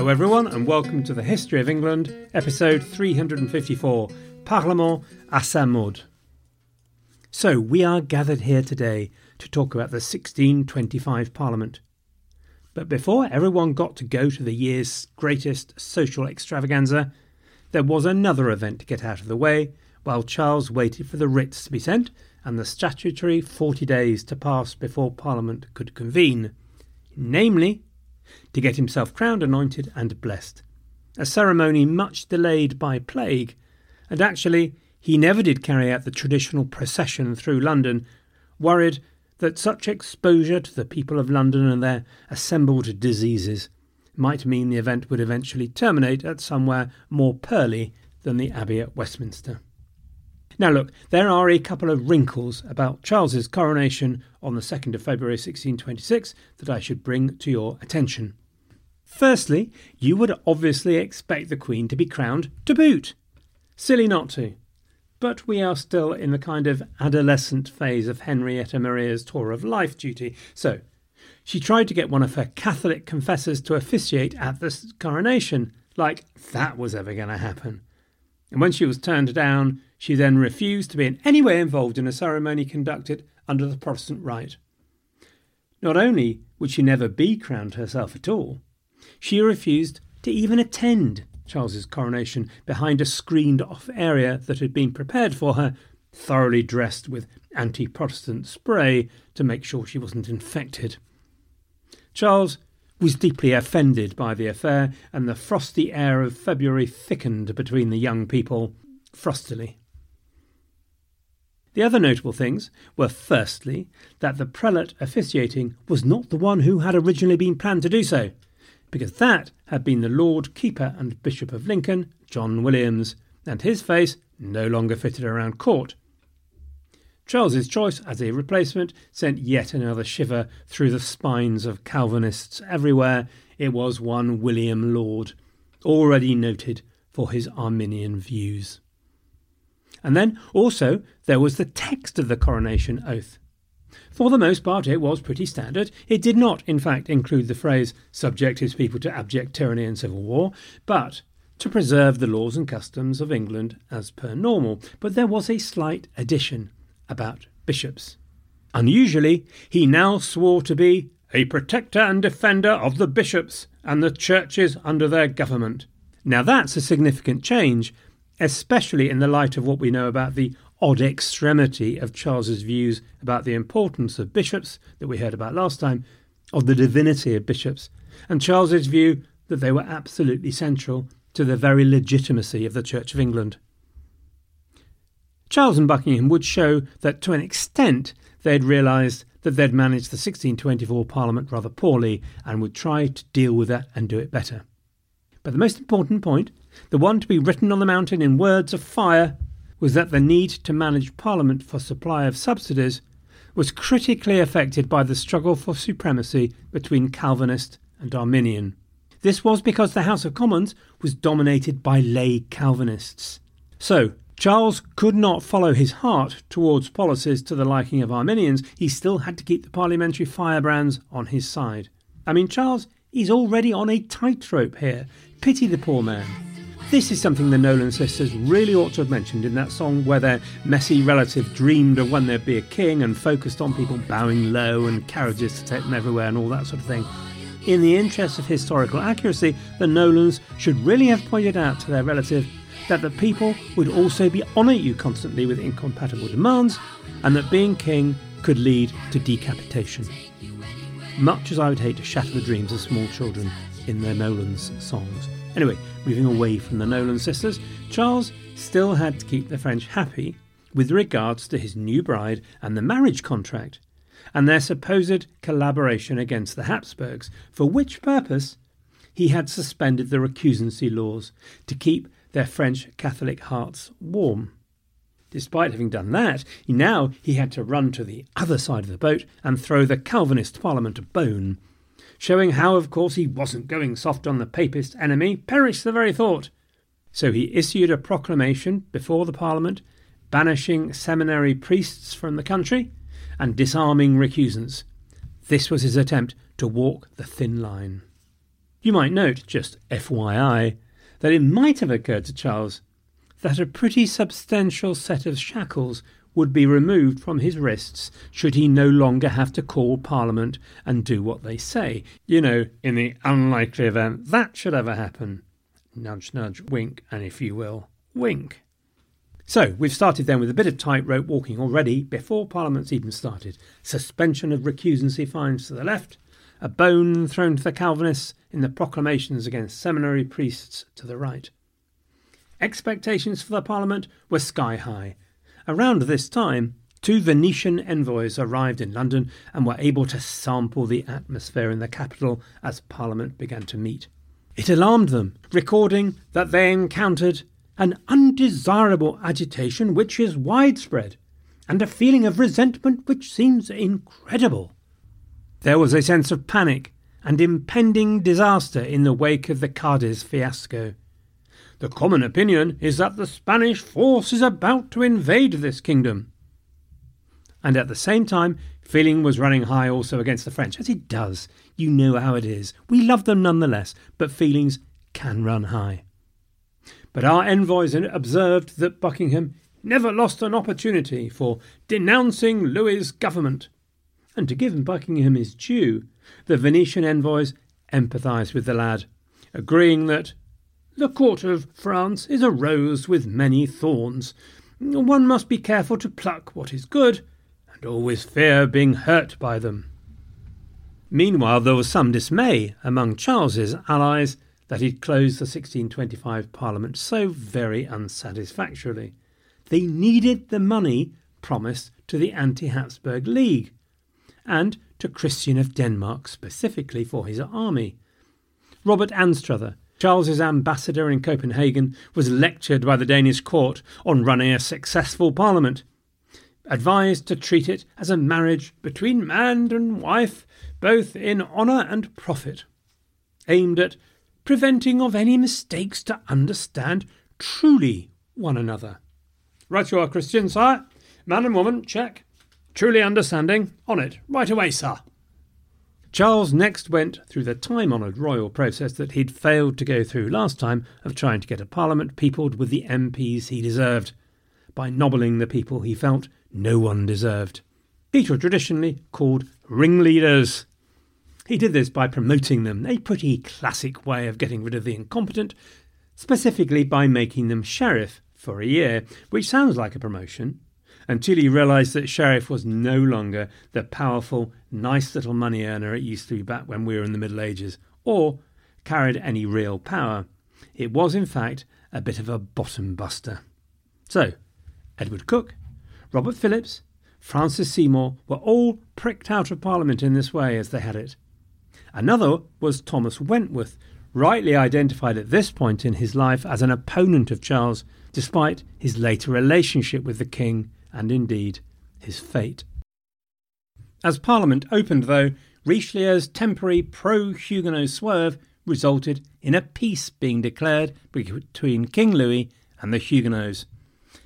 Hello, everyone, and welcome to the History of England, episode 354 Parlement à sa mode. So, we are gathered here today to talk about the 1625 Parliament. But before everyone got to go to the year's greatest social extravaganza, there was another event to get out of the way while Charles waited for the writs to be sent and the statutory 40 days to pass before Parliament could convene. Namely, to get himself crowned, anointed, and blessed. A ceremony much delayed by plague, and actually he never did carry out the traditional procession through London, worried that such exposure to the people of London and their assembled diseases might mean the event would eventually terminate at somewhere more pearly than the Abbey at Westminster. Now, look, there are a couple of wrinkles about Charles's coronation on the 2nd of February 1626 that I should bring to your attention. Firstly, you would obviously expect the Queen to be crowned to boot. Silly not to. But we are still in the kind of adolescent phase of Henrietta Maria's tour of life duty, so she tried to get one of her Catholic confessors to officiate at the coronation, like that was ever going to happen. And when she was turned down, she then refused to be in any way involved in a ceremony conducted under the Protestant rite. Not only would she never be crowned herself at all, she refused to even attend Charles's coronation behind a screened off area that had been prepared for her, thoroughly dressed with anti Protestant spray to make sure she wasn't infected. Charles was deeply offended by the affair, and the frosty air of February thickened between the young people frostily. The other notable things were firstly, that the prelate officiating was not the one who had originally been planned to do so, because that had been the Lord Keeper and Bishop of Lincoln, John Williams, and his face no longer fitted around court. Charles's choice as a replacement sent yet another shiver through the spines of Calvinists everywhere. It was one William Laud, already noted for his Arminian views. And then also there was the text of the coronation oath. For the most part, it was pretty standard. It did not, in fact, include the phrase subject his people to abject tyranny and civil war, but to preserve the laws and customs of England as per normal. But there was a slight addition about bishops. Unusually, he now swore to be a protector and defender of the bishops and the churches under their government. Now that's a significant change especially in the light of what we know about the odd extremity of Charles's views about the importance of bishops that we heard about last time, of the divinity of bishops, and Charles's view that they were absolutely central to the very legitimacy of the Church of England. Charles and Buckingham would show that to an extent they'd realised that they'd managed the 1624 Parliament rather poorly and would try to deal with that and do it better. But the most important point the one to be written on the mountain in words of fire was that the need to manage Parliament for supply of subsidies was critically affected by the struggle for supremacy between Calvinist and Arminian. This was because the House of Commons was dominated by lay Calvinists. So, Charles could not follow his heart towards policies to the liking of Arminians. He still had to keep the parliamentary firebrands on his side. I mean, Charles, he's already on a tightrope here. Pity the poor man. This is something the Nolan sisters really ought to have mentioned in that song where their messy relative dreamed of when there'd be a king and focused on people bowing low and carriages to take them everywhere and all that sort of thing. In the interest of historical accuracy, the Nolans should really have pointed out to their relative that the people would also be on at you constantly with incompatible demands, and that being king could lead to decapitation. Much as I would hate to shatter the dreams of small children in their Nolan's songs. Anyway, moving away from the Nolan sisters, Charles still had to keep the French happy with regards to his new bride and the marriage contract and their supposed collaboration against the Habsburgs, for which purpose he had suspended the recusancy laws to keep their French Catholic hearts warm. Despite having done that, now he had to run to the other side of the boat and throw the Calvinist Parliament a bone, showing how, of course, he wasn't going soft on the Papist enemy, perish the very thought. So he issued a proclamation before the Parliament banishing seminary priests from the country and disarming recusants. This was his attempt to walk the thin line. You might note, just FYI, that it might have occurred to Charles that a pretty substantial set of shackles would be removed from his wrists should he no longer have to call Parliament and do what they say. You know, in the unlikely event that should ever happen. Nudge, nudge, wink, and if you will, wink. So, we've started then with a bit of tightrope walking already before Parliament's even started. Suspension of recusancy fines to the left, a bone thrown to the Calvinists in the proclamations against seminary priests to the right. Expectations for the Parliament were sky high. Around this time, two Venetian envoys arrived in London and were able to sample the atmosphere in the capital as Parliament began to meet. It alarmed them, recording that they encountered an undesirable agitation which is widespread, and a feeling of resentment which seems incredible. There was a sense of panic and impending disaster in the wake of the Cadiz fiasco. The common opinion is that the Spanish force is about to invade this kingdom. And at the same time, feeling was running high also against the French, as it does. You know how it is. We love them nonetheless, but feelings can run high. But our envoys observed that Buckingham never lost an opportunity for denouncing Louis's government. And to give Buckingham his due, the Venetian envoys empathised with the lad, agreeing that the court of France is a rose with many thorns. One must be careful to pluck what is good, and always fear being hurt by them. Meanwhile, there was some dismay among Charles's allies that he'd closed the 1625 Parliament so very unsatisfactorily. They needed the money promised to the anti Habsburg League and to Christian of Denmark specifically for his army. Robert Anstruther, Charles's ambassador in Copenhagen, was lectured by the Danish court on running a successful parliament, advised to treat it as a marriage between man and wife, both in honour and profit, aimed at preventing of any mistakes to understand truly one another. Right you are, Christian, sire. Man and woman, check. Truly understanding, on it, right away, sir. Charles next went through the time honoured royal process that he'd failed to go through last time of trying to get a parliament peopled with the MPs he deserved, by nobbling the people he felt no one deserved. These were traditionally called ringleaders. He did this by promoting them, a pretty classic way of getting rid of the incompetent, specifically by making them sheriff for a year, which sounds like a promotion, until he realised that sheriff was no longer the powerful, nice little money earner it used to be back when we were in the Middle Ages, or carried any real power. It was, in fact, a bit of a bottom buster. So, Edward Coke, Robert Phelips, Francis Seymour were all pricked out of Parliament in this way as they had it. Another was Thomas Wentworth, rightly identified at this point in his life as an opponent of Charles, despite his later relationship with the king and indeed his fate. As Parliament opened, though, Richelieu's temporary pro Huguenot swerve resulted in a peace being declared between King Louis and the Huguenots.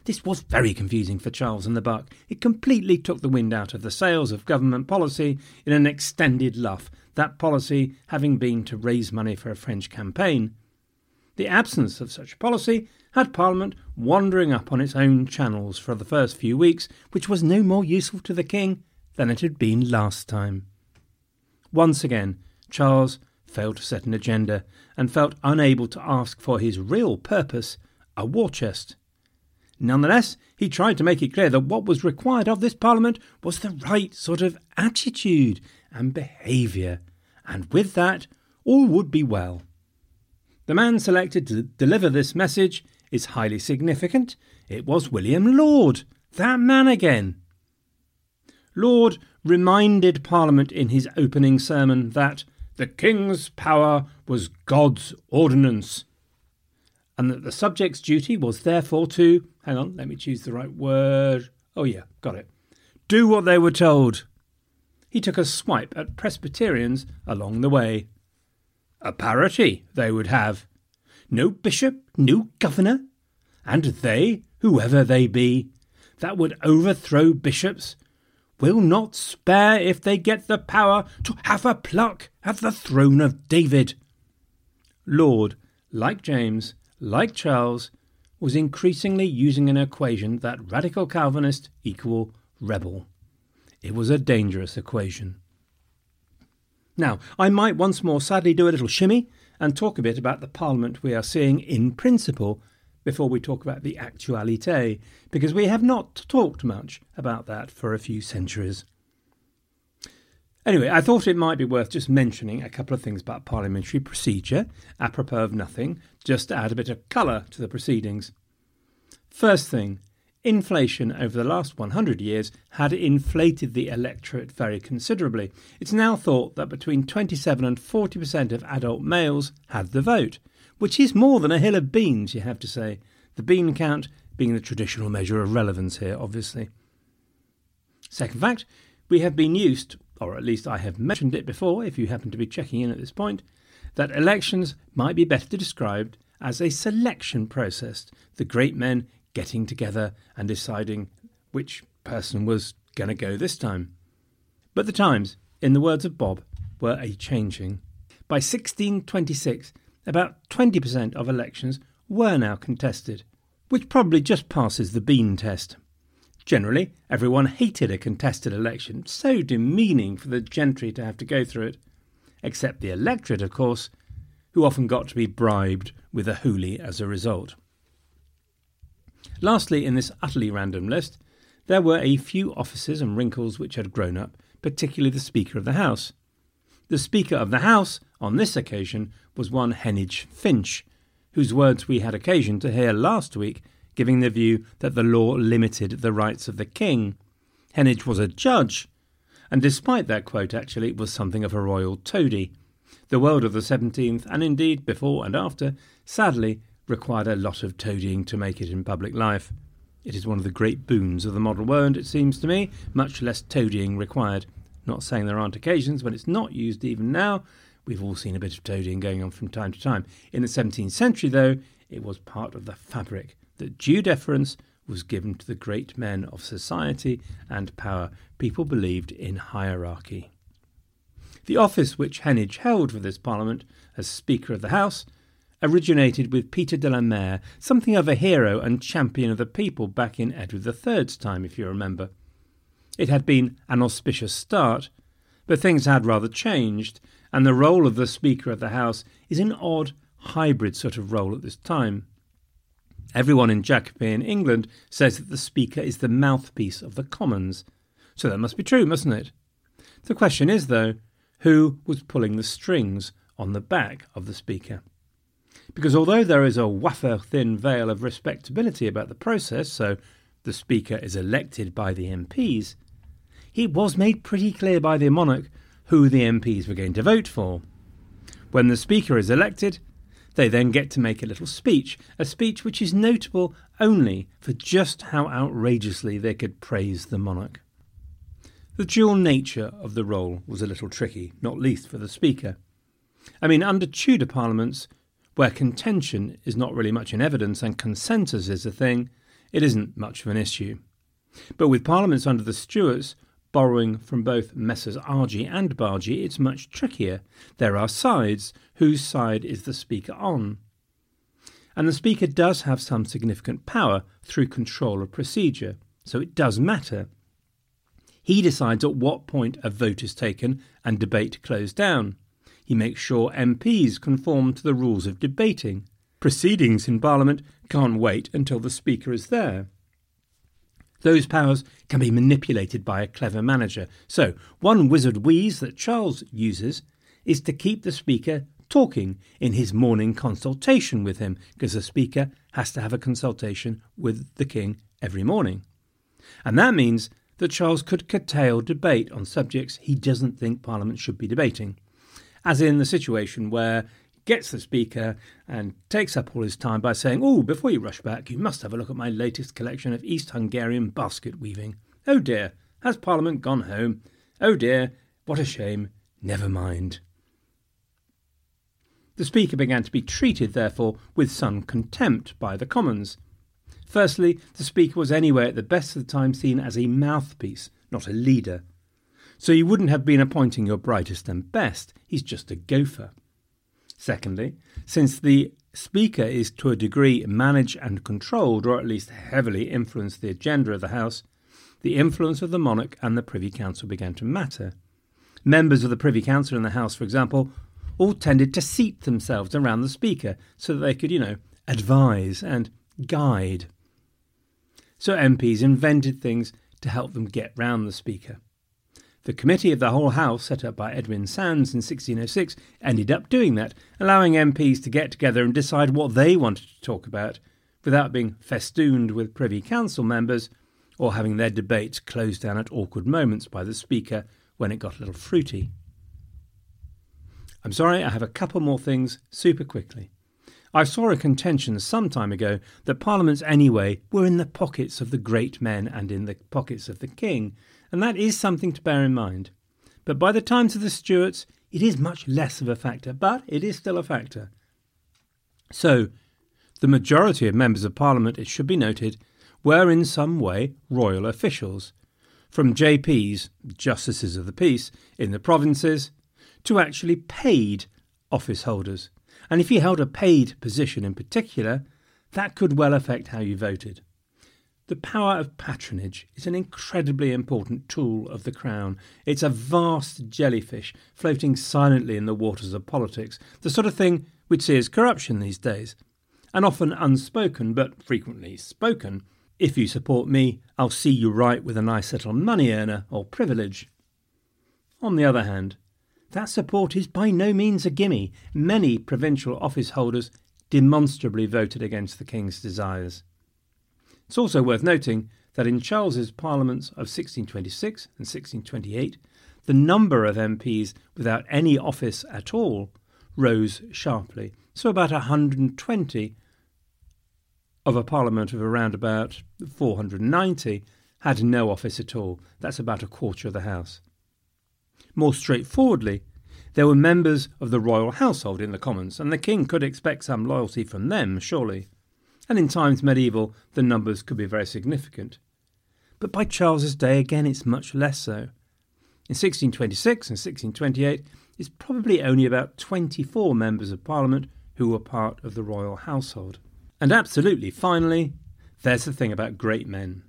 This was very confusing for Charles and the Buck. It completely took the wind out of the sails of government policy in an extended luff, that policy having been to raise money for a French campaign. The absence of such a policy had Parliament wandering up on its own channels for the first few weeks, which was no more useful to the King than it had been last time. Once again, Charles failed to set an agenda and felt unable to ask for his real purpose, a war chest. Nonetheless, he tried to make it clear that what was required of this Parliament was the right sort of attitude and behaviour, and with that, all would be well. The man selected to deliver this message is highly significant. It was William Laud, that man again. Laud reminded Parliament in his opening sermon that the King's power was God's ordinance, and that the subject's duty was therefore to hang on, let me choose the right word. Oh, yeah, got it. Do what they were told. He took a swipe at Presbyterians along the way. A parity they would have. No bishop, no governor, and they, whoever they be, that would overthrow bishops, will not spare if they get the power to have a pluck at the throne of David. Laud, like James, like Charles, was increasingly using an equation that radical Calvinist equal rebel. It was a dangerous equation. Now, I might once more sadly do a little shimmy and talk a bit about the Parliament we are seeing in principle before we talk about the actualité, because we have not talked much about that for a few centuries. Anyway, I thought it might be worth just mentioning a couple of things about parliamentary procedure, apropos of nothing, just to add a bit of colour to the proceedings. First thing, inflation over the last 100 years had inflated the electorate very considerably. It's now thought that between 27 and 40% of adult males had the vote, which is more than a hill of beans, you have to say. The bean count being the traditional measure of relevance here, obviously. Second fact, we have been used or at least I have mentioned it before if you happen to be checking in at this point, that elections might be better described as a selection process, the great men getting together and deciding which person was going to go this time. But the times, in the words of Bob, were a changing. By 1626, about 20% of elections were now contested, which probably just passes the bean test. Generally, everyone hated a contested election, so demeaning for the gentry to have to go through it. Except the electorate, of course, who often got to be bribed with a hoolie as a result. Lastly, in this utterly random list, there were a few offices and wrinkles which had grown up, particularly the Speaker of the House. The Speaker of the House, on this occasion, was one Heneage Finch, whose words we had occasion to hear last week giving the view that the law limited the rights of the king. Heneage was a judge, and despite that quote, actually, was something of a royal toady. The world of the 17th, and indeed before and after, sadly required a lot of toadying to make it in public life. It is one of the great boons of the modern world, it seems to me, much less toadying required. Not saying there aren't occasions when it's not used even now. We've all seen a bit of toadying going on from time to time. In the 17th century, though, it was part of the fabric that due deference was given to the great men of society and power. People believed in hierarchy. The office which Heneage held for this Parliament as Speaker of the House originated with Peter de la Mare, something of a hero and champion of the people back in Edward III's time, if you remember. It had been an auspicious start, but things had rather changed, and the role of the Speaker of the House is an odd, hybrid sort of role at this time. Everyone in Jacobean England says that the Speaker is the mouthpiece of the Commons. So that must be true, mustn't it? The question is, though, who was pulling the strings on the back of the Speaker? Because although there is a wafer thin veil of respectability about the process, so the Speaker is elected by the MPs, it was made pretty clear by the monarch who the MPs were going to vote for. When the Speaker is elected, they then get to make a little speech, a speech which is notable only for just how outrageously they could praise the monarch. The dual nature of the role was a little tricky, not least for the Speaker. I mean, under Tudor parliaments, where contention is not really much in evidence and consensus is a thing, it isn't much of an issue. But with parliaments under the Stuarts, borrowing from both Messrs. Argy and Bargy, it's much trickier. There are sides. Whose side is the Speaker on? And the Speaker does have some significant power through control of procedure, so it does matter. He decides at what point a vote is taken and debate closed down. He makes sure MPs conform to the rules of debating. Proceedings in Parliament can't wait until the Speaker is there. Those powers can be manipulated by a clever manager. So, one wizard wheeze that Charles uses is to keep the Speaker talking in his morning consultation with him, because the Speaker has to have a consultation with the King every morning. And that means that Charles could curtail debate on subjects he doesn't think Parliament should be debating, as in the situation where gets the speaker and takes up all his time by saying, Oh, before you rush back, you must have a look at my latest collection of East Hungarian basket weaving. Oh dear, has Parliament gone home? Oh dear, what a shame. Never mind. The Speaker began to be treated, therefore, with some contempt by the Commons. Firstly, the Speaker was anyway at the best of the time seen as a mouthpiece, not a leader. So you wouldn't have been appointing your brightest and best, he's just a gopher. Secondly, since the Speaker is to a degree managed and controlled, or at least heavily influenced the agenda of the House, the influence of the monarch and the Privy Council began to matter. Members of the Privy Council in the House, for example, all tended to seat themselves around the Speaker so that they could, you know, advise and guide. So MPs invented things to help them get round the Speaker. The Committee of the Whole House, set up by Edwin Sandys in 1606, ended up doing that, allowing MPs to get together and decide what they wanted to talk about without being festooned with Privy Council members or having their debates closed down at awkward moments by the Speaker when it got a little fruity. I'm sorry, I have a couple more things super quickly. I saw a contention some time ago that parliaments anyway were in the pockets of the great men and in the pockets of the king, and that is something to bear in mind. But by the times of the Stuarts, it is much less of a factor, but it is still a factor. So, the majority of members of Parliament, it should be noted, were in some way royal officials, from JPs, Justices of the Peace, in the provinces, to actually paid office holders. And if you held a paid position in particular, that could well affect how you voted. The power of patronage is an incredibly important tool of the Crown. It's a vast jellyfish floating silently in the waters of politics, the sort of thing we'd see as corruption these days. And often unspoken, but frequently spoken. If you support me, I'll see you right with a nice little money earner or privilege. On the other hand, that support is by no means a gimme. Many provincial office holders demonstrably voted against the King's desires. It's also worth noting that in Charles's parliaments of 1626 and 1628, the number of MPs without any office at all rose sharply. So about 120 of a parliament of around about 490 had no office at all. That's about a quarter of the House. More straightforwardly, there were members of the royal household in the Commons, and the king could expect some loyalty from them, surely and in times medieval the numbers could be very significant. But by Charles's day, again, it's much less so. In 1626 and 1628, it's probably only about 24 members of Parliament who were part of the royal household. And absolutely, finally, there's the thing about great men.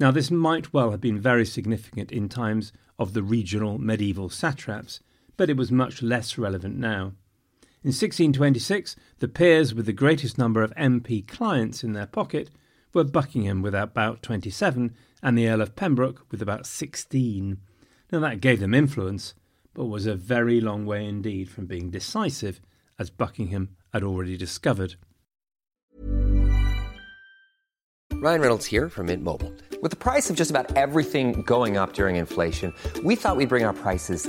Now, this might well have been very significant in times of the regional medieval satraps, but it was much less relevant now. In 1626, the peers with the greatest number of MP clients in their pocket were Buckingham with about 27 and the Earl of Pembroke with about 16. Now that gave them influence, but was a very long way indeed from being decisive, as Buckingham had already discovered. Ryan Reynolds here from Mint Mobile. With the price of just about everything going up during inflation, we thought we'd bring our prices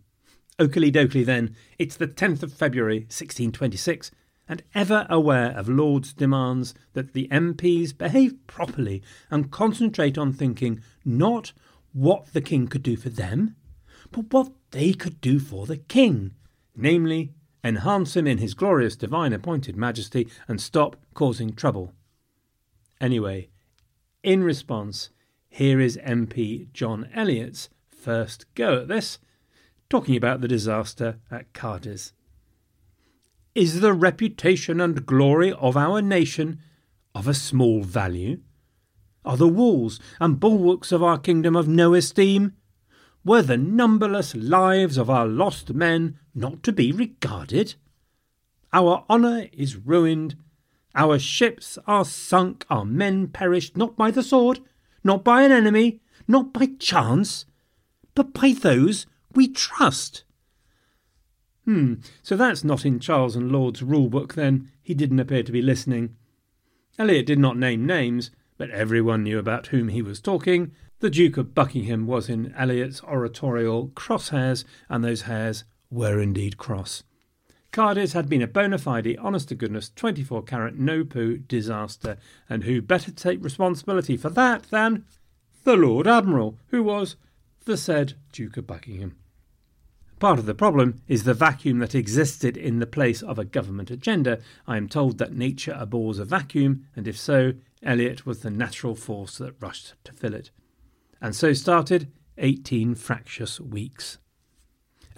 Oakley dokley then, it's the 10th of February, 1626, and ever aware of Laud's demands that the MPs behave properly and concentrate on thinking not what the king could do for them, but what they could do for the king, namely, enhance him in his glorious divine appointed majesty and stop causing trouble. Anyway, in response, here is MP John Eliot's first go at this, talking about the disaster at Cadiz. Is the reputation and glory of our nation of a small value? Are the walls and bulwarks of our kingdom of no esteem? Were the numberless lives of our lost men not to be regarded? Our honour is ruined, our ships are sunk, our men perished not by the sword, not by an enemy, not by chance, but by those we trust. Hmm, so that's not in Charles and Laud's rule book then. He didn't appear to be listening. Eliot did not name names, but everyone knew about whom he was talking. The Duke of Buckingham was in Eliot's oratorial crosshairs, and those hairs were indeed cross. Cadiz had been a bona fide, honest to goodness, 24 carat no poo disaster, and who better take responsibility for that than the Lord Admiral, who was the said Duke of Buckingham. Part of the problem is the vacuum that existed in the place of a government agenda. I am told that nature abhors a vacuum, and if so, Eliot was the natural force that rushed to fill it. And so started 18 fractious weeks.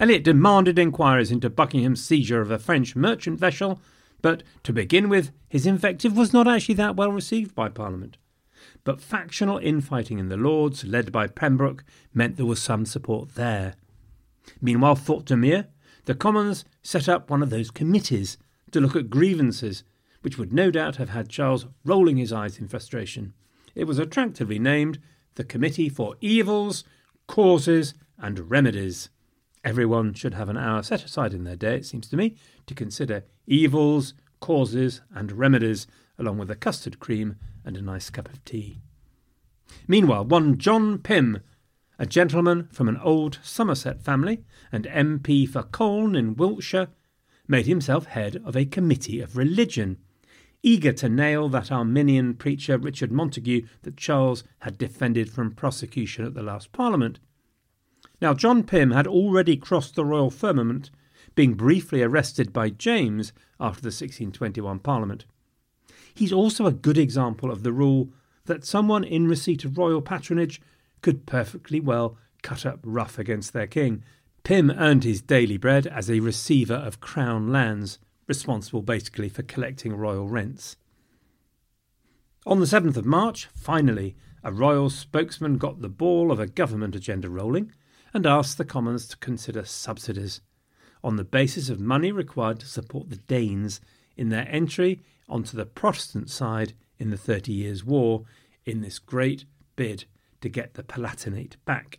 Eliot demanded inquiries into Buckingham's seizure of a French merchant vessel, but to begin with, his invective was not actually that well received by Parliament. But factional infighting in the Lords, led by Pembroke, meant there was some support there. Meanwhile, thought Demure, the Commons set up one of those committees to look at grievances, which would no doubt have had Charles rolling his eyes in frustration. It was attractively named the Committee for Evils, Causes, and Remedies. Everyone should have an hour set aside in their day, it seems to me, to consider evils, causes, and remedies, along with a custard cream and a nice cup of tea. Meanwhile, one John Pym a gentleman from an old Somerset family and MP for Calne in Wiltshire, made himself head of a committee of religion, eager to nail that Arminian preacher Richard Montague that Charles had defended from prosecution at the last Parliament. Now, John Pym had already crossed the royal firmament, being briefly arrested by James after the 1621 Parliament. He's also a good example of the rule that someone in receipt of royal patronage could perfectly well cut up rough against their king. Pym earned his daily bread as a receiver of crown lands, responsible basically for collecting royal rents. On the 7th of March, finally, a royal spokesman got the ball of a government agenda rolling and asked the Commons to consider subsidies on the basis of money required to support the Danes in their entry onto the Protestant side in the Thirty Years' War in this great bid to get the Palatinate back.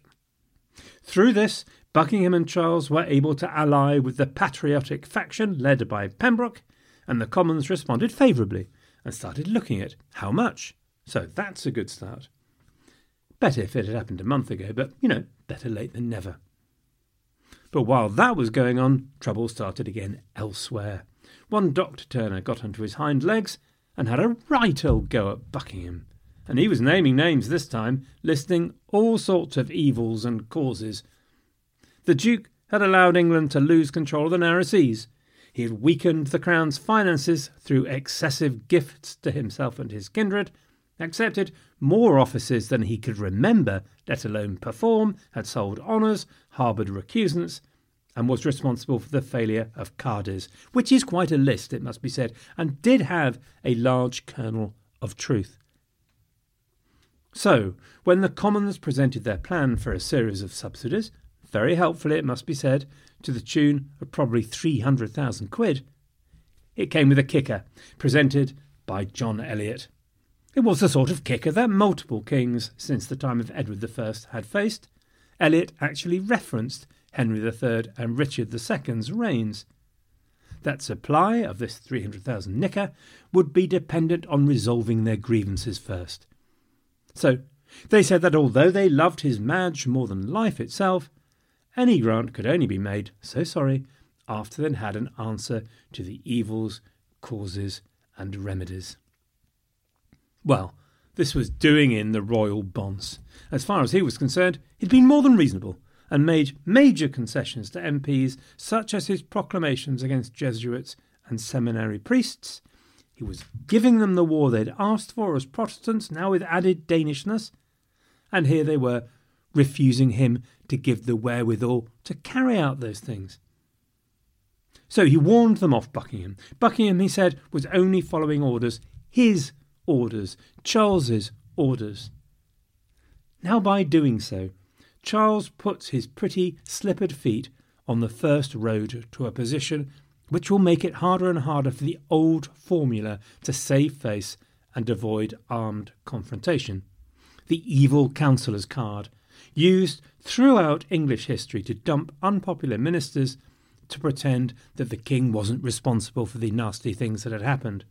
Through this, Buckingham and Charles were able to ally with the patriotic faction led by Pembroke, and the Commons responded favourably and started looking at how much. So that's a good start. Better if it had happened a month ago, but you know, better late than never. But while that was going on, trouble started again elsewhere. One Dr. Turner got onto his hind legs and had a right old go at Buckingham and he was naming names this time, listing all sorts of evils and causes. The Duke had allowed England to lose control of the narrow seas. He had weakened the Crown's finances through excessive gifts to himself and his kindred, accepted more offices than he could remember, let alone perform, had sold honours, harboured recusants, and was responsible for the failure of Cadiz, which is quite a list, it must be said, and did have a large kernel of truth. So, when the Commons presented their plan for a series of subsidies, very helpfully it must be said, to the tune of probably 300,000 quid, it came with a kicker, presented by John Eliot. It was the sort of kicker that multiple kings since the time of Edward I had faced. Eliot actually referenced Henry III and Richard II's reigns. That supply of this 300,000 nicker would be dependent on resolving their grievances first. So they said that although they loved his Madge more than life itself, any grant could only be made, so sorry, after they'd had an answer to the evils, causes and remedies. Well, this was doing in the royal bonce. As far as he was concerned, he'd been more than reasonable and made major concessions to MPs, such as his proclamations against Jesuits and seminary priests. He was giving them the war they'd asked for as Protestants, now with added Danishness. And here they were, refusing him to give the wherewithal to carry out those things. So he warned them off Buckingham. Buckingham, he said, was only following orders, his orders, Charles's orders. Now, by doing so, Charles puts his pretty slippered feet on the first road to a position which will make it harder and harder for the old formula to save face and avoid armed confrontation. The evil counsellor's card, used throughout English history to dump unpopular ministers to pretend that the king wasn't responsible for the nasty things that had happened.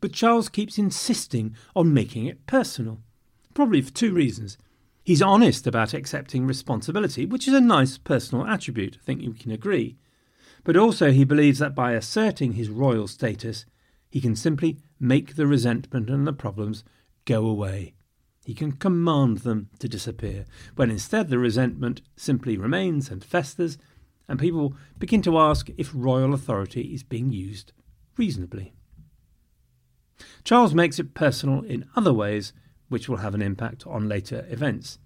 But Charles keeps insisting on making it personal, probably for two reasons. He's honest about accepting responsibility, which is a nice personal attribute, I think you can agree. But also, he believes that by asserting his royal status, he can simply make the resentment and the problems go away. He can command them to disappear, when instead the resentment simply remains and festers, and people begin to ask if royal authority is being used reasonably. Charles makes it personal in other ways, which will have an impact on later events.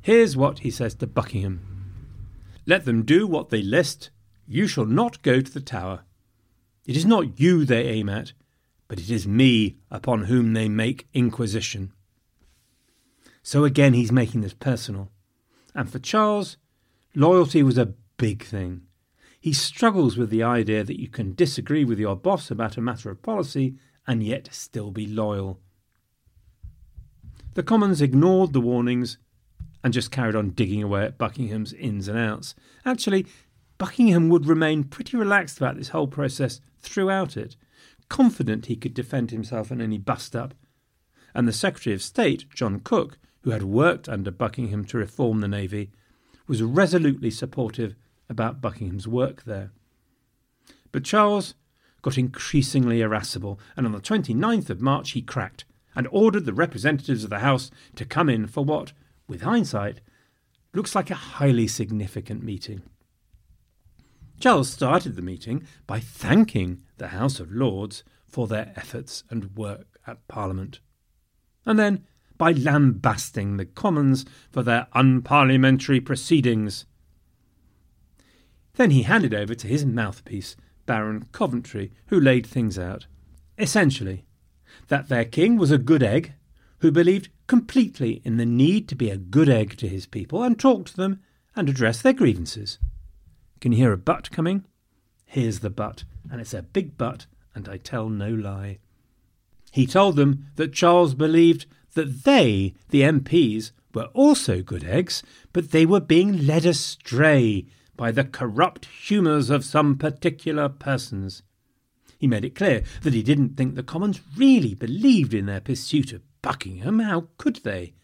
Here's what he says to Buckingham Let them do what they list. You shall not go to the tower. It is not you they aim at, but it is me upon whom they make inquisition. So again, he's making this personal. And for Charles, loyalty was a big thing. He struggles with the idea that you can disagree with your boss about a matter of policy and yet still be loyal. The Commons ignored the warnings and just carried on digging away at Buckingham's ins and outs. Actually, Buckingham would remain pretty relaxed about this whole process throughout it, confident he could defend himself in any bust up. And the Secretary of State, John Coke, who had worked under Buckingham to reform the Navy, was resolutely supportive about Buckingham's work there. But Charles got increasingly irascible, and on the 29th of March he cracked and ordered the representatives of the House to come in for what, with hindsight, looks like a highly significant meeting. Charles started the meeting by thanking the House of Lords for their efforts and work at Parliament, and then by lambasting the Commons for their unparliamentary proceedings. Then he handed over to his mouthpiece, Baron Coventry, who laid things out. Essentially, that their king was a good egg who believed completely in the need to be a good egg to his people and talk to them and address their grievances. Can you hear a but coming? Here's the but, and it's a big but, and I tell no lie. He told them that Charles believed that they, the MPs, were also good eggs, but they were being led astray by the corrupt humours of some particular persons. He made it clear that he didn't think the Commons really believed in their pursuit of Buckingham. How could they?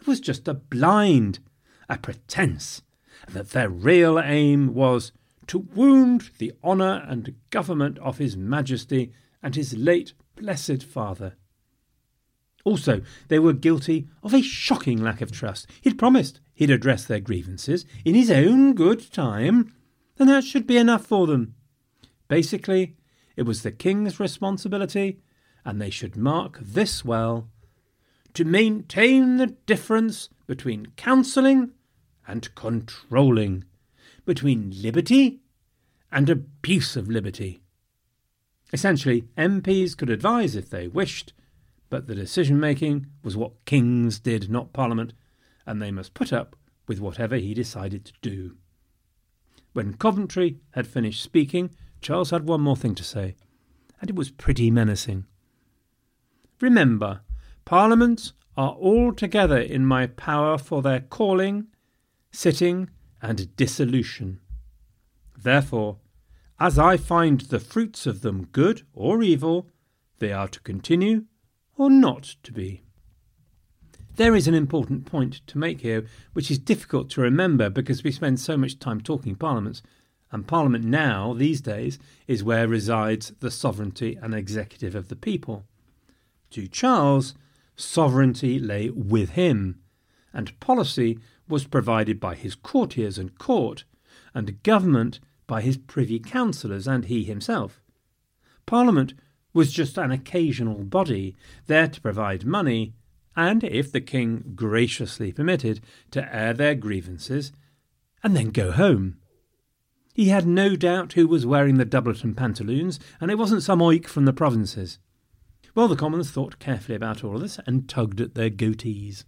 It was just a blind, a pretence, that their real aim was to wound the honour and government of His Majesty and his late blessed father. Also, they were guilty of a shocking lack of trust. He'd promised he'd address their grievances in his own good time, and that should be enough for them. Basically, it was the king's responsibility, and they should mark this well to maintain the difference between counselling and controlling, between liberty and abuse of liberty. Essentially, MPs could advise if they wished, but the decision making was what kings did, not Parliament, and they must put up with whatever he decided to do. When Coventry had finished speaking, Charles had one more thing to say, and it was pretty menacing. Remember, Parliaments are altogether in my power for their calling, sitting, and dissolution. Therefore, as I find the fruits of them good or evil, they are to continue or not to be. There is an important point to make here, which is difficult to remember because we spend so much time talking parliaments and Parliament now, these days, is where resides the sovereignty and executive of the people. To Charles, sovereignty lay with him, and policy was provided by his courtiers and court, and government by his privy councillors and he himself. Parliament was just an occasional body, there to provide money, and, if the king graciously permitted, to air their grievances, and then go home. He had no doubt who was wearing the doublet and pantaloons, and it wasn't some oik from the provinces. Well, the Commons thought carefully about all this and tugged at their goatees,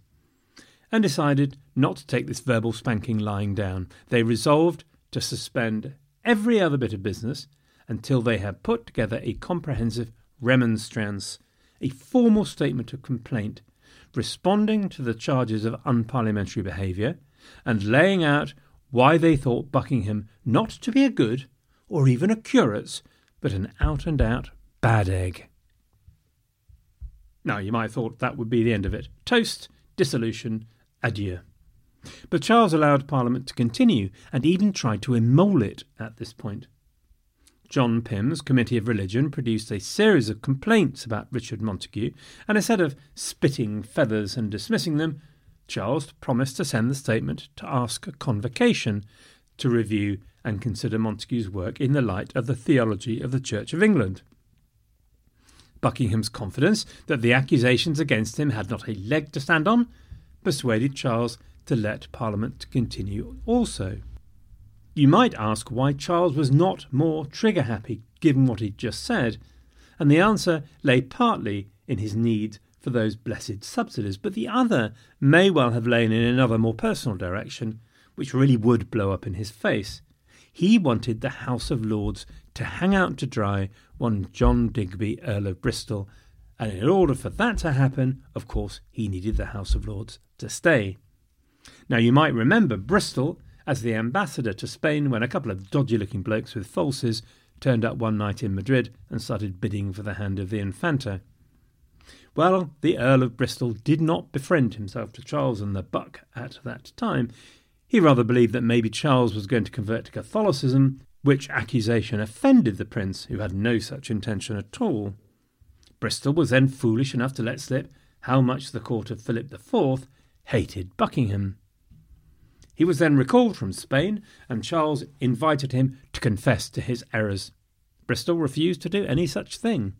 and decided not to take this verbal spanking lying down. They resolved to suspend every other bit of business until they had put together a comprehensive remonstrance, a formal statement of complaint, responding to the charges of unparliamentary behaviour, and laying out why they thought Buckingham not to be a good, or even a curate's, but an out and out bad egg. Now, you might have thought that would be the end of it. Toast, dissolution, adieu. But Charles allowed Parliament to continue and even tried to immole it at this point. John Pym's Committee of Religion produced a series of complaints about Richard Montague, and instead of spitting feathers and dismissing them, Charles promised to send the statement to ask a convocation to review and consider Montague's work in the light of the theology of the Church of England. Buckingham's confidence that the accusations against him had not a leg to stand on persuaded Charles to let Parliament continue also. You might ask why Charles was not more trigger happy given what he'd just said, and the answer lay partly in his need for those blessed subsidies, but the other may well have lain in another more personal direction, which really would blow up in his face. He wanted the House of Lords to hang out to dry one John Digby, Earl of Bristol, and in order for that to happen, of course, he needed the House of Lords to stay. Now, you might remember Bristol as the ambassador to Spain when a couple of dodgy looking blokes with falses turned up one night in Madrid and started bidding for the hand of the Infanta. Well, the Earl of Bristol did not befriend himself to Charles and the Buck at that time. He rather believed that maybe Charles was going to convert to Catholicism, which accusation offended the prince, who had no such intention at all. Bristol was then foolish enough to let slip how much the court of Philip IV hated Buckingham. He was then recalled from Spain, and Charles invited him to confess to his errors. Bristol refused to do any such thing.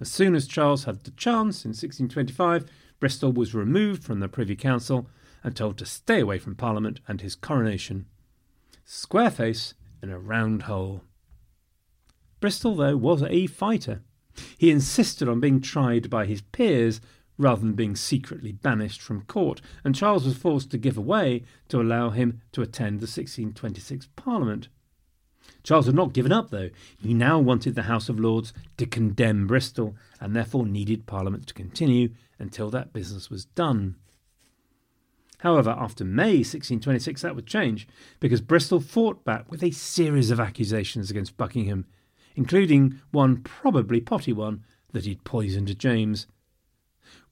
As soon as Charles had the chance in 1625, Bristol was removed from the Privy Council and told to stay away from Parliament and his coronation. Square face in a round hole. Bristol, though, was a fighter. He insisted on being tried by his peers rather than being secretly banished from court, and Charles was forced to give way to allow him to attend the 1626 Parliament. Charles had not given up, though. He now wanted the House of Lords to condemn Bristol, and therefore needed Parliament to continue until that business was done. However, after May 1626, that would change, because Bristol fought back with a series of accusations against Buckingham, including one probably potty one that he'd poisoned James.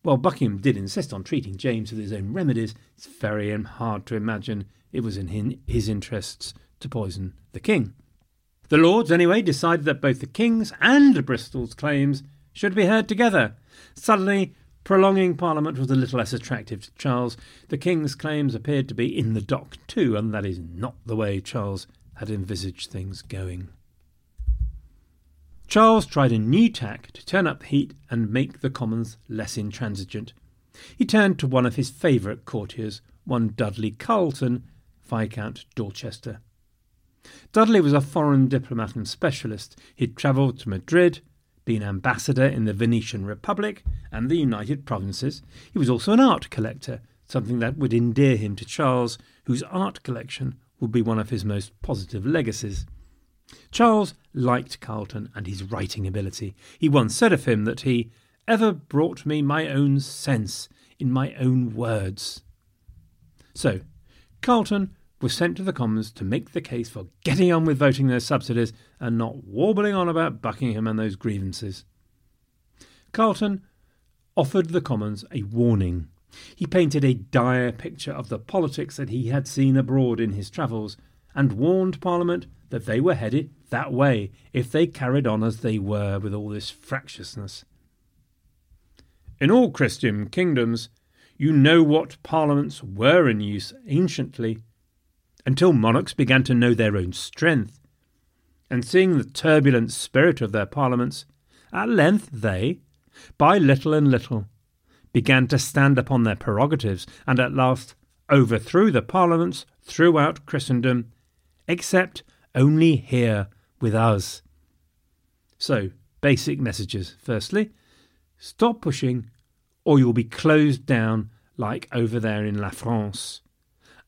While Buckingham did insist on treating James with his own remedies, it's very um, hard to imagine it was in his interests to poison the king. The Lords, anyway, decided that both the King's and Bristol's claims should be heard together. Suddenly, prolonging Parliament was a little less attractive to Charles. The King's claims appeared to be in the dock too, and that is not the way Charles had envisaged things going. Charles tried a new tack to turn up the heat and make the Commons less intransigent. He turned to one of his favourite courtiers, one Dudley Carleton, Viscount Dorchester. Dudley was a foreign diplomat and specialist. He'd travelled to Madrid, been ambassador in the Venetian Republic and the United Provinces. He was also an art collector, something that would endear him to Charles, whose art collection would be one of his most positive legacies. Charles liked Carleton and his writing ability. He once said of him that he ever brought me my own sense in my own words. So, Carleton was sent to the Commons to make the case for getting on with voting their subsidies and not warbling on about Buckingham and those grievances. Carleton offered the Commons a warning. He painted a dire picture of the politics that he had seen abroad in his travels and warned Parliament that they were headed that way if they carried on as they were with all this fractiousness. In all Christian kingdoms, you know what parliaments were in use anciently, until monarchs began to know their own strength, and seeing the turbulent spirit of their parliaments, at length they, by little and little, began to stand upon their prerogatives, and at last overthrew the parliaments throughout Christendom, except only here with us. So, basic messages. Firstly, stop pushing, or you'll be closed down like over there in La France.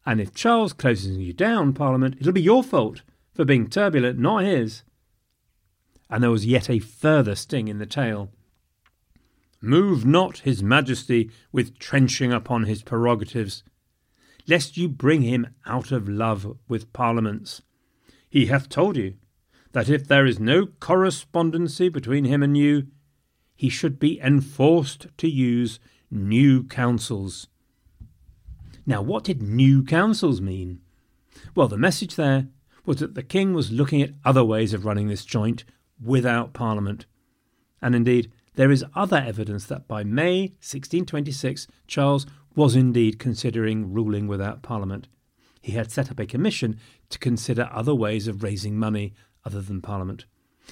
And if Charles closes you down, Parliament, it'll be your fault for being turbulent, not his. And there was yet a further sting in the tail. Move not his majesty with trenching upon his prerogatives, lest you bring him out of love with parliaments. He hath told you that if there is no correspondency between him and you, he should be enforced to use new counsels. Now, what did new counsels mean? Well, the message there was that the king was looking at other ways of running this joint without Parliament. And indeed, there is other evidence that by May 1626, Charles was indeed considering ruling without Parliament. He had set up a commission to consider other ways of raising money other than Parliament.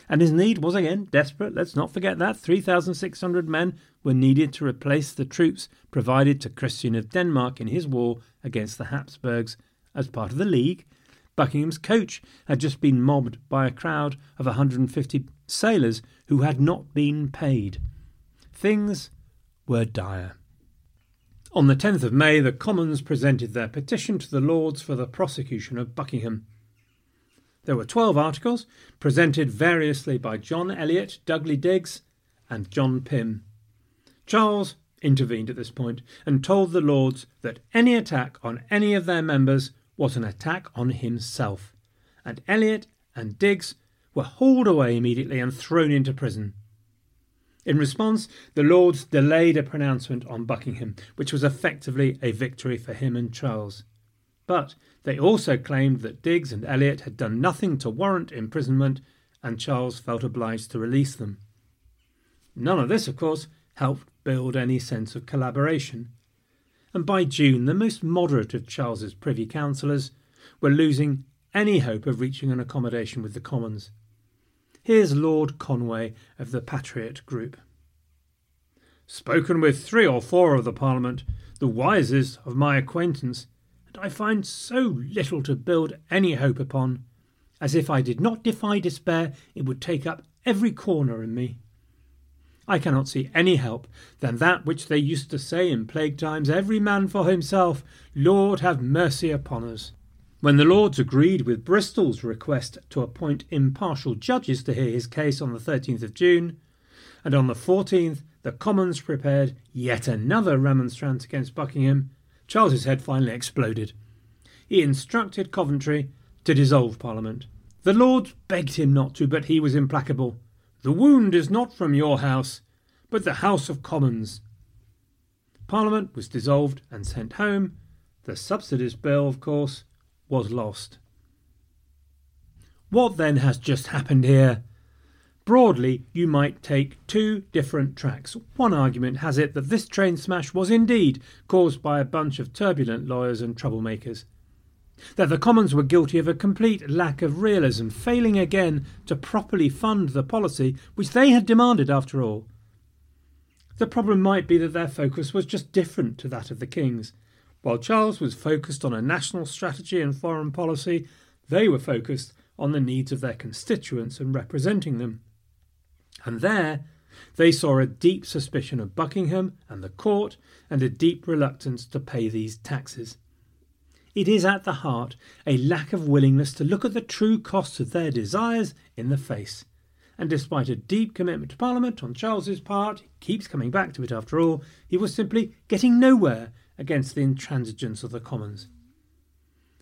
And his need was again desperate. Let's not forget that. 3,600 men were needed to replace the troops provided to Christian of Denmark in his war against the Habsburgs as part of the League. Buckingham's coach had just been mobbed by a crowd of 150 sailors who had not been paid. Things were dire. On the 10th of May, the Commons presented their petition to the Lords for the prosecution of Buckingham. There were 12 articles, presented variously by John Eliot, Dudley Digges, and John Pym. Charles intervened at this point and told the Lords that any attack on any of their members was an attack on himself, and Eliot and Digges were hauled away immediately and thrown into prison. In response, the Lords delayed a pronouncement on Buckingham, which was effectively a victory for him and Charles. But they also claimed that Digges and Eliot had done nothing to warrant imprisonment, and Charles felt obliged to release them. None of this, of course, helped build any sense of collaboration. And by June, the most moderate of Charles's privy councillors were losing any hope of reaching an accommodation with the Commons. Here's Lord Conway of the Patriot Group. Spoken with three or four of the Parliament, the wisest of my acquaintance, and I find so little to build any hope upon. As if I did not defy despair, it would take up every corner in me. I cannot see any help than that which they used to say in plague times every man for himself, Lord have mercy upon us. When the Lords agreed with Bristol's request to appoint impartial judges to hear his case on the 13th of June, and on the 14th the Commons prepared yet another remonstrance against Buckingham, Charles's head finally exploded. He instructed Coventry to dissolve Parliament. The Lords begged him not to, but he was implacable. The wound is not from your House, but the House of Commons. Parliament was dissolved and sent home. The Subsidies Bill, of course, was lost. What then has just happened here? Broadly, you might take two different tracks. One argument has it that this train smash was indeed caused by a bunch of turbulent lawyers and troublemakers. That the Commons were guilty of a complete lack of realism, failing again to properly fund the policy which they had demanded after all. The problem might be that their focus was just different to that of the King's. While Charles was focused on a national strategy and foreign policy, they were focused on the needs of their constituents and representing them. And there they saw a deep suspicion of Buckingham and the court, and a deep reluctance to pay these taxes. It is at the heart a lack of willingness to look at the true costs of their desires in the face. And despite a deep commitment to Parliament on Charles's part, he keeps coming back to it after all, he was simply getting nowhere against the intransigence of the Commons.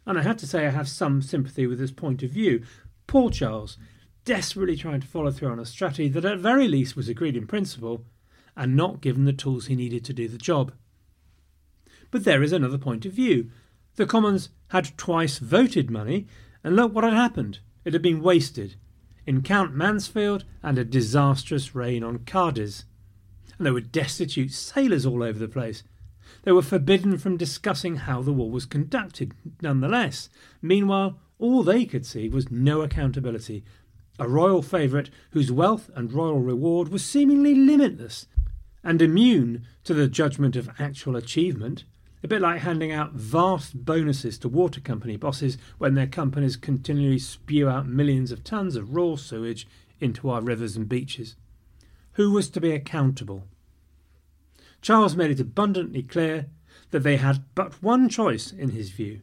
And I have to say I have some sympathy with this point of view. Poor Charles, desperately trying to follow through on a strategy that at very least was agreed in principle and not given the tools he needed to do the job. But there is another point of view. The Commons had twice voted money, And look what had happened. It had been wasted in Count Mansfield and a disastrous reign on Cadiz. And there were destitute sailors all over the place. They were forbidden from discussing how the war was conducted, nonetheless. Meanwhile, all they could see was no accountability. A royal favourite whose wealth and royal reward was seemingly limitless and immune to the judgment of actual achievement. A bit like handing out vast bonuses to water company bosses when their companies continually spew out millions of tons of raw sewage into our rivers and beaches. Who was to be accountable? Charles made it abundantly clear that they had but one choice in his view.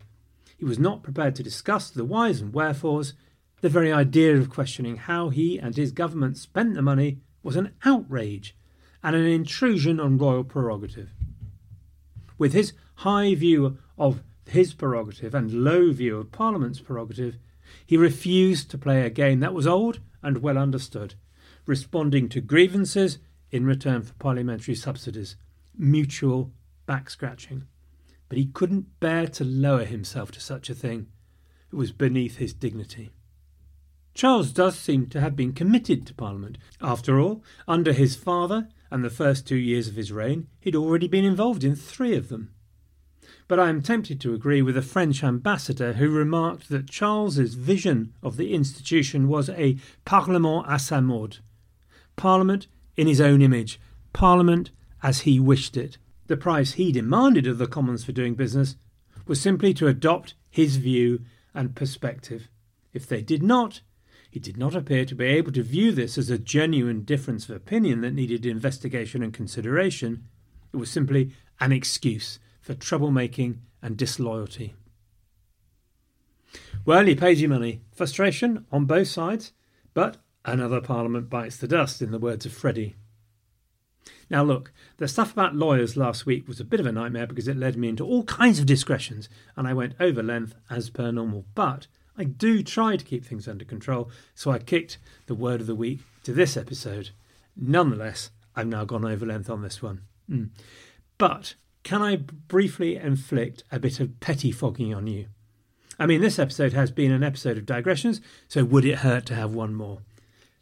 He was not prepared to discuss the whys and wherefores. The very idea of questioning how he and his government spent the money was an outrage and an intrusion on royal prerogative. With his high view of his prerogative and low view of Parliament's prerogative, he refused to play a game that was old and well understood, responding to grievances in return for parliamentary subsidies, mutual back scratching. But he couldn't bear to lower himself to such a thing. It was beneath his dignity. Charles does seem to have been committed to Parliament. After all, under his father and the first two years of his reign, he'd already been involved in three of them. But I am tempted to agree with a French ambassador who remarked that Charles's vision of the institution was a Parlement à sa mode. Parliament in his own image, Parliament as he wished it. The price he demanded of the Commons for doing business was simply to adopt his view and perspective. If they did not, he did not appear to be able to view this as a genuine difference of opinion that needed investigation and consideration. It was simply an excuse for troublemaking and disloyalty. Well, he pays you money. Frustration on both sides, but another Parliament bites the dust, in the words of Freddie. Now, look, the stuff about lawyers last week was a bit of a nightmare because it led me into all kinds of discretions, and I went over length as per normal. But I do try to keep things under control, so I kicked the word of the week to this episode. Nonetheless, I've now gone over length on this one. Mm. But can I briefly inflict a bit of pettifogging on you? I mean, this episode has been an episode of digressions, so would it hurt to have one more?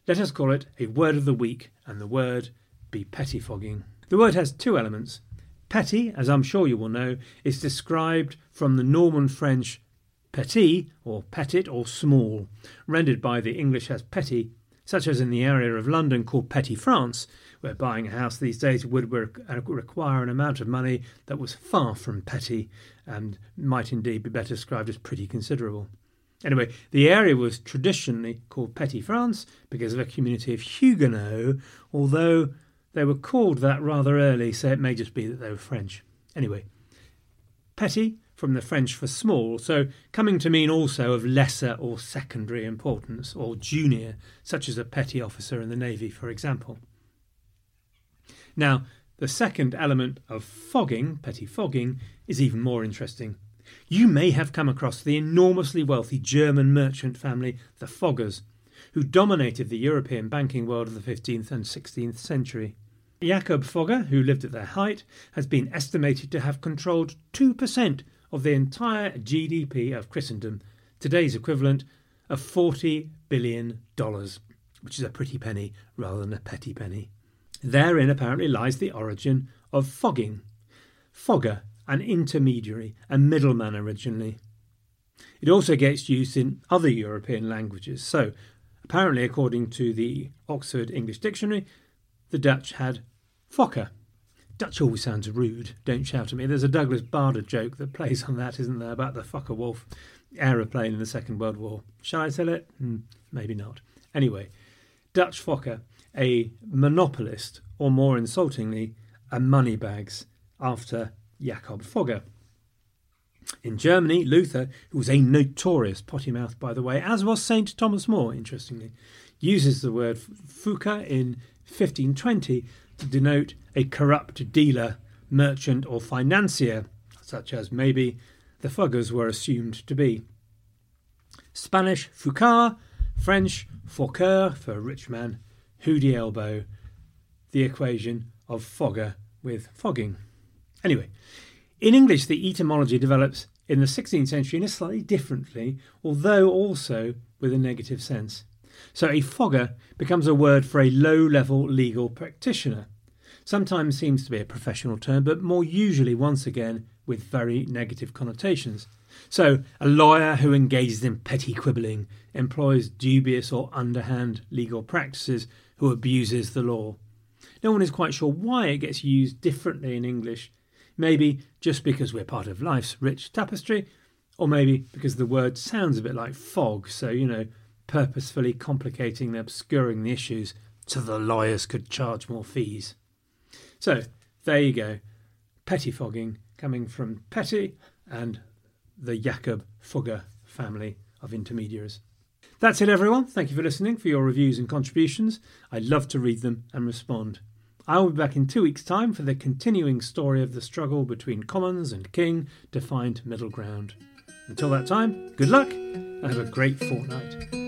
Let us call it a word of the week, and the word be pettifogging. The word has two elements. Petty, as I'm sure you will know, is described from the Norman French petit or petit or small, rendered by the English as petty, such as in the area of London called Petty France, where buying a house these days would uh, require an amount of money that was far from petty and might indeed be better described as pretty considerable. Anyway, the area was traditionally called Petty France because of a community of Huguenots, although they were called that rather early, so it may just be that they were French. Anyway, Petty from the French for small, so coming to mean also of lesser or secondary importance, or junior, such as a petty officer in the Navy, for example. Now, the second element of fogging, petty fogging, is even more interesting. You may have come across the enormously wealthy German merchant family, the Fuggers, who dominated the European banking world of the 15th and 16th century. Jakob Fugger, who lived at their height, has been estimated to have controlled 2% of the entire GDP of Christendom, today's equivalent of $40 billion, which is a pretty penny rather than a petty penny. Therein apparently lies the origin of fogging. Fogger, an intermediary, a middleman originally. It also gets used in other European languages. So, apparently, according to the Oxford English Dictionary, the Dutch had fokker, Dutch always sounds rude. Don't shout at me. There's a Douglas Bader joke that plays on that, isn't there, about the Focke-Wulf aeroplane in the Second World War. Shall I tell it? Hmm, maybe not. Anyway, Dutch Fokker, a monopolist, or more insultingly, a moneybags, after Jakob Fugger. In Germany, Luther, who was a notorious potty mouth, by the way, as was St. Thomas More, interestingly, uses the word Fuka in 1520 to denote a corrupt dealer, merchant, or financier, such as maybe the Fuggers were assumed to be. Spanish fucar, French forqueur for rich man, hoody elbow, the equation of fogger with fogging. Anyway, in English, the etymology develops in the 16th century in a slightly differently, although also with a negative sense. So a fogger becomes a word for a low level legal practitioner. Sometimes seems to be a professional term, but more usually, once again, with very negative connotations. So, a lawyer who engages in petty quibbling, employs dubious or underhand legal practices, who abuses the law. No one is quite sure why it gets used differently in English. Maybe just because we're part of life's rich tapestry, or maybe because the word sounds a bit like fog, so, you know, purposefully complicating and obscuring the issues so the lawyers could charge more fees. So, there you go. Pettifogging coming from Petty and the Jakob Fugger family of intermediaries. That's it, everyone. Thank you for listening, for your reviews and contributions. I love to read them and respond. I will be back in two weeks' time for the continuing story of the struggle between Commons and King to find middle ground. Until that time, good luck and have a great fortnight.